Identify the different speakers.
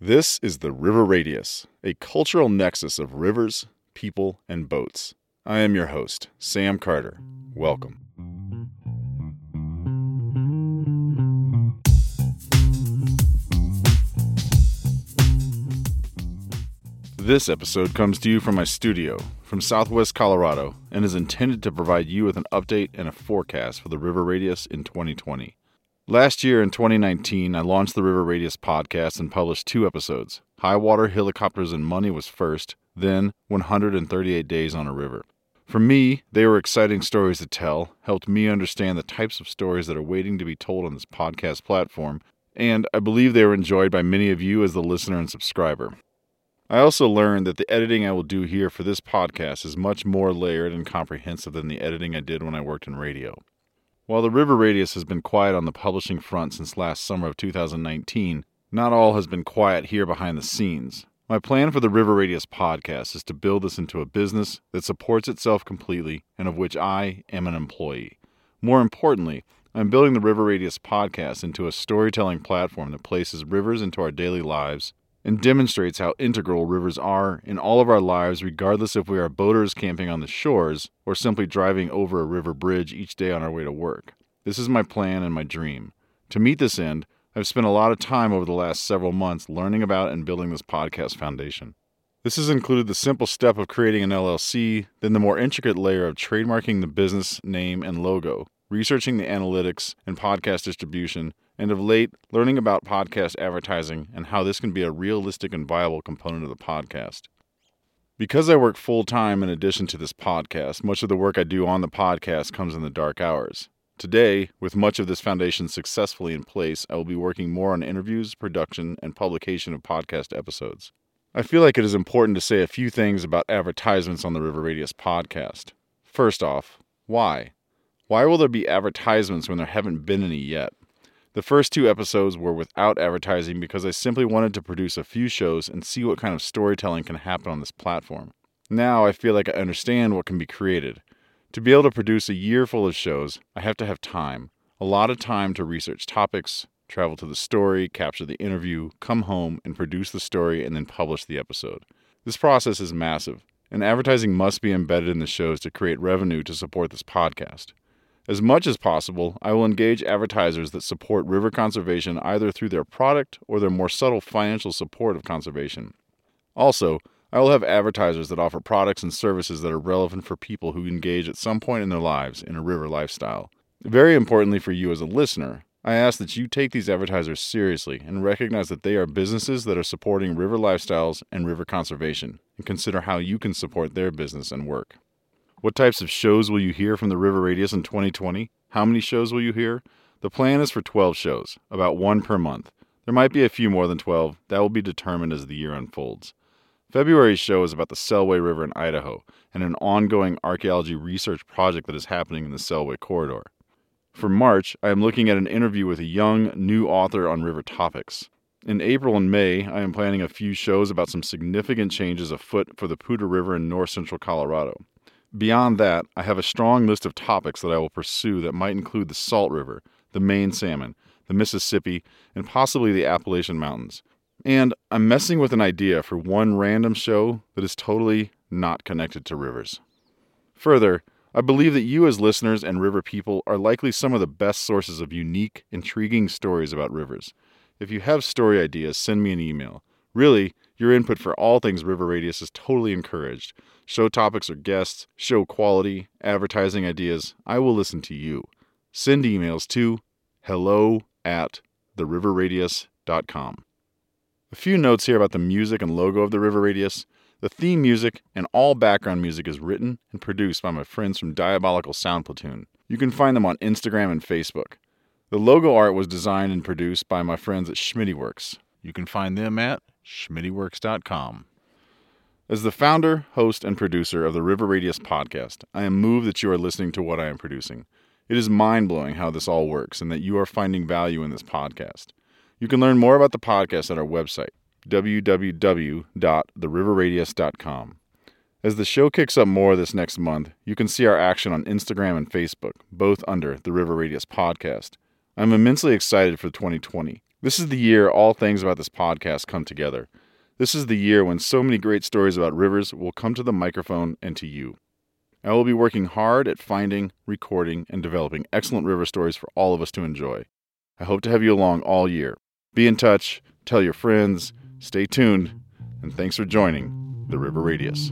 Speaker 1: This is the River Radius, a cultural nexus of rivers, people, and boats. I am your host, Sam Carter. Welcome. This episode comes to you from my studio from southwest Colorado and is intended to provide you with an update and a forecast for the River Radius in 2020. Last year in 2019, I launched the River Radius podcast and published two episodes. High Water, Helicopters, and Money was first, then 138 Days on a River. For me, they were exciting stories to tell, helped me understand the types of stories that are waiting to be told on this podcast platform, and I believe they were enjoyed by many of you as the listener and subscriber. I also learned that the editing I will do here for this podcast is much more layered and comprehensive than the editing I did when I worked in radio. While the River Radius has been quiet on the publishing front since last summer of 2019, not all has been quiet here behind the scenes. My plan for the River Radius podcast is to build this into a business that supports itself completely and of which I am an employee. More importantly, I'm building the River Radius podcast into a storytelling platform that places rivers into our daily lives and demonstrates how integral rivers are in all of our lives, regardless if we are boaters camping on the shores or simply driving over a river bridge each day on our way to work. This is my plan and my dream. To meet this end, I've spent a lot of time over the last several months learning about and building this podcast foundation. This has included the simple step of creating an LLC, then the more intricate layer of trademarking the business name and logo, researching the analytics and podcast distribution, and of late, learning about podcast advertising and how this can be a realistic and viable component of the podcast. Because I work full time in addition to this podcast, much of the work I do on the podcast comes in the dark hours. Today, with much of this foundation successfully in place, I will be working more on interviews, production, and publication of podcast episodes. I feel like it is important to say a few things about advertisements on the River Radius podcast. First off, why? Why will there be advertisements when there haven't been any yet? The first two episodes were without advertising because I simply wanted to produce a few shows and see what kind of storytelling can happen on this platform. Now I feel like I understand what can be created. To be able to produce a year full of shows, I have to have time. A lot of time to research topics, travel to the story, capture the interview, come home, and produce the story and then publish the episode. This process is massive, and advertising must be embedded in the shows to create revenue to support this podcast. As much as possible, I will engage advertisers that support river conservation either through their product or their more subtle financial support of conservation. Also, I will have advertisers that offer products and services that are relevant for people who engage at some point in their lives in a river lifestyle. Very importantly for you as a listener, I ask that you take these advertisers seriously and recognize that they are businesses that are supporting river lifestyles and river conservation, and consider how you can support their business and work. What types of shows will you hear from the River Radius in 2020? How many shows will you hear? The plan is for 12 shows, about one per month. There might be a few more than 12. That will be determined as the year unfolds. February's show is about the Selway River in Idaho and an ongoing archaeology research project that is happening in the Selway corridor. For March, I am looking at an interview with a young, new author on river topics. In April and May, I am planning a few shows about some significant changes afoot for the Poudre River in north central Colorado. Beyond that, I have a strong list of topics that I will pursue that might include the Salt River, the Main salmon, the Mississippi, and possibly the Appalachian Mountains. And I'm messing with an idea for one random show that is totally not connected to rivers. Further, I believe that you, as listeners and river people, are likely some of the best sources of unique, intriguing stories about rivers. If you have story ideas, send me an email. Really, your input for all things River Radius is totally encouraged. Show topics or guests, show quality, advertising ideas. I will listen to you. Send emails to hello at theriverradius.com. A few notes here about the music and logo of the River Radius. The theme music and all background music is written and produced by my friends from Diabolical Sound Platoon. You can find them on Instagram and Facebook. The logo art was designed and produced by my friends at Schmittyworks. You can find them at schmittyworks.com. As the founder, host, and producer of the River Radius podcast, I am moved that you are listening to what I am producing. It is mind blowing how this all works and that you are finding value in this podcast. You can learn more about the podcast at our website, www.theriverradius.com. As the show kicks up more this next month, you can see our action on Instagram and Facebook, both under the River Radius podcast. I'm immensely excited for 2020. This is the year all things about this podcast come together. This is the year when so many great stories about rivers will come to the microphone and to you. I will be working hard at finding, recording, and developing excellent river stories for all of us to enjoy. I hope to have you along all year. Be in touch, tell your friends, stay tuned, and thanks for joining the River Radius.